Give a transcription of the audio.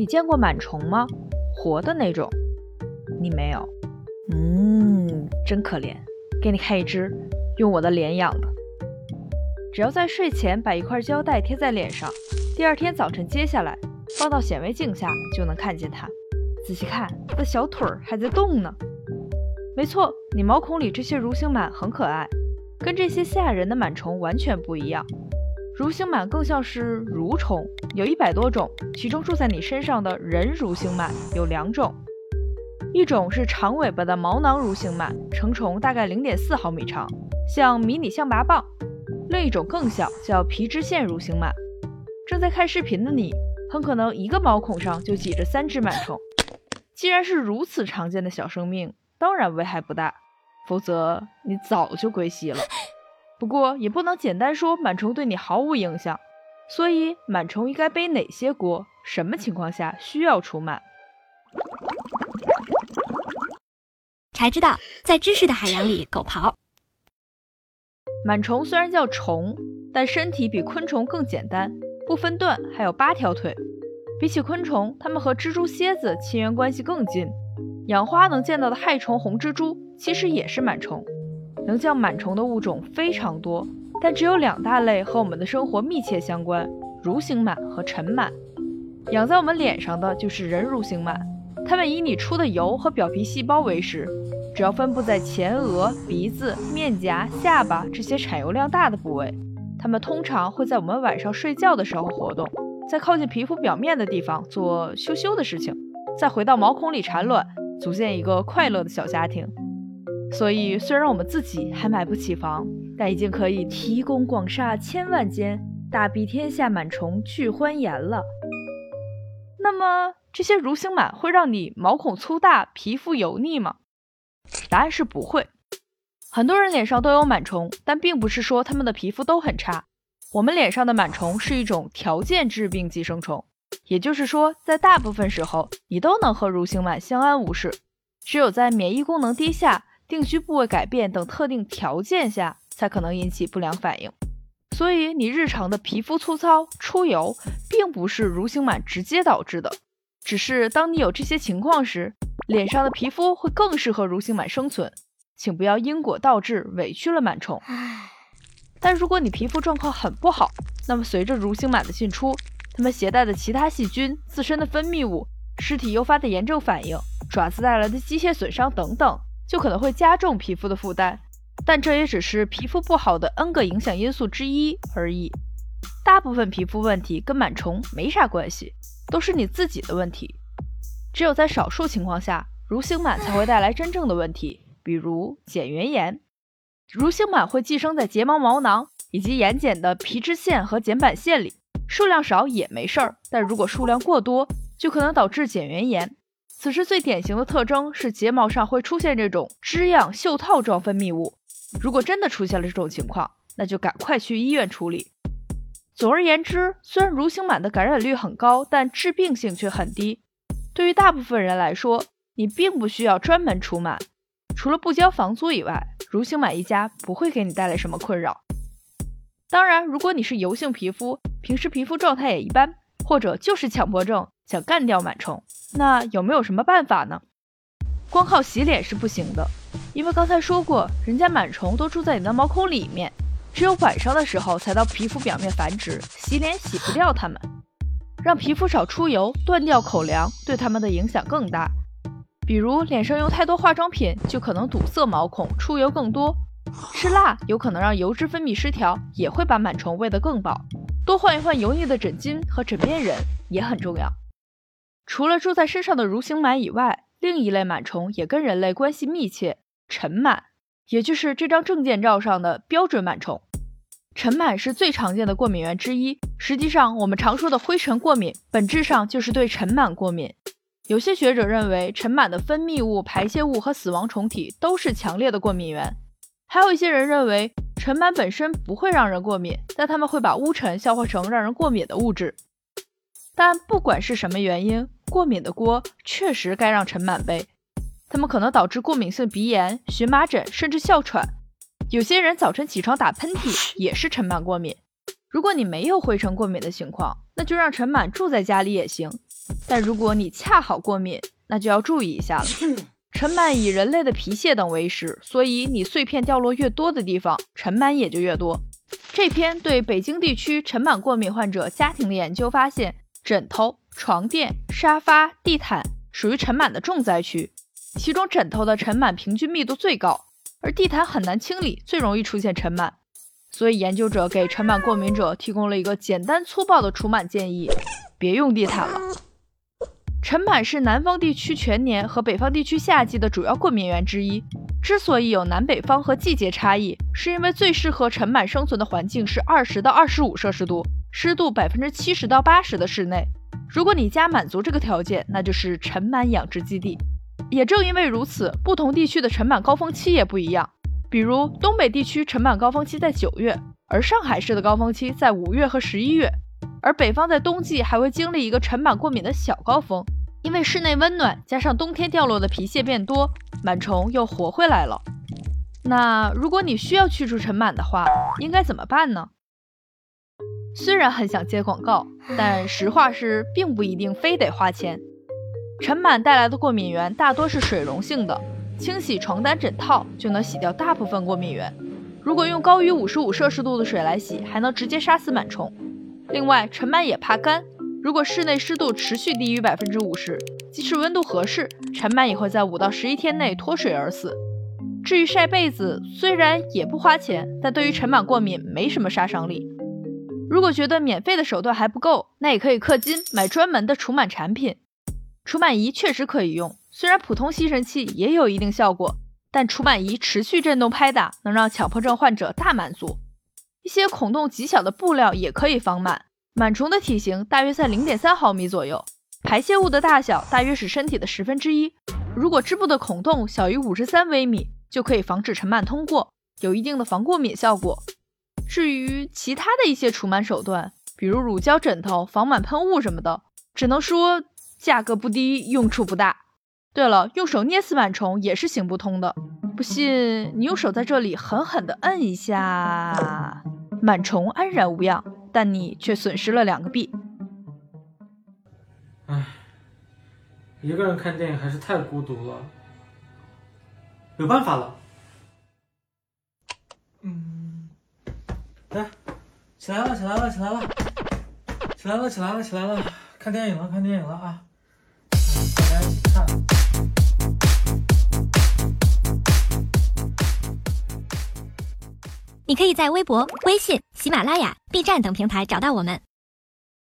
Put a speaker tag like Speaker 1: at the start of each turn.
Speaker 1: 你见过螨虫吗？活的那种？你没有？嗯，真可怜。给你看一只，用我的脸养的。只要在睡前把一块胶带贴在脸上，第二天早晨揭下来，放到显微镜下就能看见它。仔细看，它的小腿儿还在动呢。没错，你毛孔里这些蠕形螨很可爱，跟这些吓人的螨虫完全不一样。蠕形螨更像是蠕虫，有一百多种，其中住在你身上的人蠕形螨有两种，一种是长尾巴的毛囊蠕形螨，成虫大概零点四毫米长，像迷你象拔蚌；另一种更小，叫皮脂腺蠕形螨。正在看视频的你，很可能一个毛孔上就挤着三只螨虫。既然是如此常见的小生命，当然危害不大，否则你早就归西了。不过也不能简单说螨虫对你毫无影响，所以螨虫应该背哪些锅？什么情况下需要除螨？
Speaker 2: 才知道，在知识的海洋里狗刨。
Speaker 1: 螨虫虽然叫虫，但身体比昆虫更简单，不分段，还有八条腿。比起昆虫，它们和蜘蛛、蝎子亲缘关系更近。养花能见到的害虫红蜘蛛，其实也是螨虫。能叫螨虫的物种非常多，但只有两大类和我们的生活密切相关：蠕形螨和尘螨。养在我们脸上的就是人蠕形螨，它们以你出的油和表皮细胞为食，主要分布在前额、鼻子、面颊、下巴这些产油量大的部位。它们通常会在我们晚上睡觉的时候活动，在靠近皮肤表面的地方做羞羞的事情，再回到毛孔里产卵。组建一个快乐的小家庭，所以虽然我们自己还买不起房，但已经可以提供广厦千万间，大庇天下螨虫俱欢颜了。那么这些蠕形螨会让你毛孔粗大、皮肤油腻吗？答案是不会。很多人脸上都有螨虫，但并不是说他们的皮肤都很差。我们脸上的螨虫是一种条件致病寄生虫。也就是说，在大部分时候，你都能和蠕形螨相安无事。只有在免疫功能低下、定居部位改变等特定条件下，才可能引起不良反应。所以，你日常的皮肤粗糙、出油，并不是蠕形螨直接导致的，只是当你有这些情况时，脸上的皮肤会更适合蠕形螨生存。请不要因果倒置，委屈了螨虫。但如果你皮肤状况很不好，那么随着蠕形螨的进出，它们携带的其他细菌、自身的分泌物、尸体诱发的炎症反应、爪子带来的机械损伤等等，就可能会加重皮肤的负担。但这也只是皮肤不好的 N 个影响因素之一而已。大部分皮肤问题跟螨虫没啥关系，都是你自己的问题。只有在少数情况下，蠕形螨才会带来真正的问题，比如睑缘炎。蠕形螨会寄生在睫毛毛囊以及眼睑的皮脂腺和睑板腺里。数量少也没事儿，但如果数量过多，就可能导致睑缘炎。此时最典型的特征是睫毛上会出现这种枝样袖套状分泌物。如果真的出现了这种情况，那就赶快去医院处理。总而言之，虽然蠕形螨的感染率很高，但致病性却很低。对于大部分人来说，你并不需要专门除螨，除了不交房租以外，蠕形螨一家不会给你带来什么困扰。当然，如果你是油性皮肤，平时皮肤状态也一般，或者就是强迫症，想干掉螨虫，那有没有什么办法呢？光靠洗脸是不行的，因为刚才说过，人家螨虫都住在你的毛孔里面，只有晚上的时候才到皮肤表面繁殖，洗脸洗不掉它们。让皮肤少出油，断掉口粮，对它们的影响更大。比如脸上用太多化妆品，就可能堵塞毛孔，出油更多。吃辣有可能让油脂分泌失调，也会把螨虫喂得更饱。多换一换油腻的枕巾和枕边人也很重要。除了住在身上的蠕形螨以外，另一类螨虫也跟人类关系密切——尘螨，也就是这张证件照上的标准螨虫。尘螨是最常见的过敏源之一。实际上，我们常说的灰尘过敏，本质上就是对尘螨过敏。有些学者认为，尘螨的分泌物、排泄物和死亡虫体都是强烈的过敏源。还有一些人认为尘螨本身不会让人过敏，但他们会把污尘消化成让人过敏的物质。但不管是什么原因，过敏的锅确实该让尘螨背。它们可能导致过敏性鼻炎、荨麻疹，甚至哮喘。有些人早晨起床打喷嚏也是尘螨过敏。如果你没有灰尘过敏的情况，那就让尘螨住在家里也行，但如果你恰好过敏，那就要注意一下了。尘螨以人类的皮屑等为食，所以你碎片掉落越多的地方，尘螨也就越多。这篇对北京地区尘螨过敏患者家庭的研究发现，枕头、床垫、沙发、地毯属于尘螨的重灾区，其中枕头的尘螨平均密度最高，而地毯很难清理，最容易出现尘螨。所以研究者给尘螨过敏者提供了一个简单粗暴的除螨建议：别用地毯了。尘螨是南方地区全年和北方地区夏季的主要过敏源之一。之所以有南北方和季节差异，是因为最适合尘螨生存的环境是二十到二十五摄氏度、湿度百分之七十到八十的室内。如果你家满足这个条件，那就是尘螨养殖基地。也正因为如此，不同地区的尘螨高峰期也不一样。比如东北地区尘螨高峰期在九月，而上海市的高峰期在五月和十一月。而北方在冬季还会经历一个尘螨过敏的小高峰，因为室内温暖加上冬天掉落的皮屑变多，螨虫又活回来了。那如果你需要去除尘螨的话，应该怎么办呢？虽然很想接广告，但实话是并不一定非得花钱。尘螨带来的过敏源大多是水溶性的，清洗床单枕套就能洗掉大部分过敏源。如果用高于五十五摄氏度的水来洗，还能直接杀死螨虫。另外，尘螨也怕干。如果室内湿度持续低于百分之五十，即使温度合适，尘螨也会在五到十一天内脱水而死。至于晒被子，虽然也不花钱，但对于尘螨过敏没什么杀伤力。如果觉得免费的手段还不够，那也可以氪金买专门的除螨产品。除螨仪确实可以用，虽然普通吸尘器也有一定效果，但除螨仪持续震动拍打，能让强迫症患者大满足。一些孔洞极小的布料也可以防螨。螨虫的体型大约在零点三毫米左右，排泄物的大小大约是身体的十分之一。如果织布的孔洞小于五十三微米，就可以防止尘螨通过，有一定的防过敏效果。至于其他的一些除螨手段，比如乳胶枕头、防螨喷雾什么的，只能说价格不低，用处不大。对了，用手捏死螨虫也是行不通的。不信，你用手在这里狠狠地摁一下，螨虫安然无恙，但你却损失了两个币。
Speaker 3: 唉，一个人看电影还是太孤独了。有办法了。来，起来了，起来了，起来了，起来了，起来了，起来了，看电影了，看电影了啊！大家一起看。
Speaker 2: 你可以在微博、微信、喜马拉雅、B 站等平台找到我们。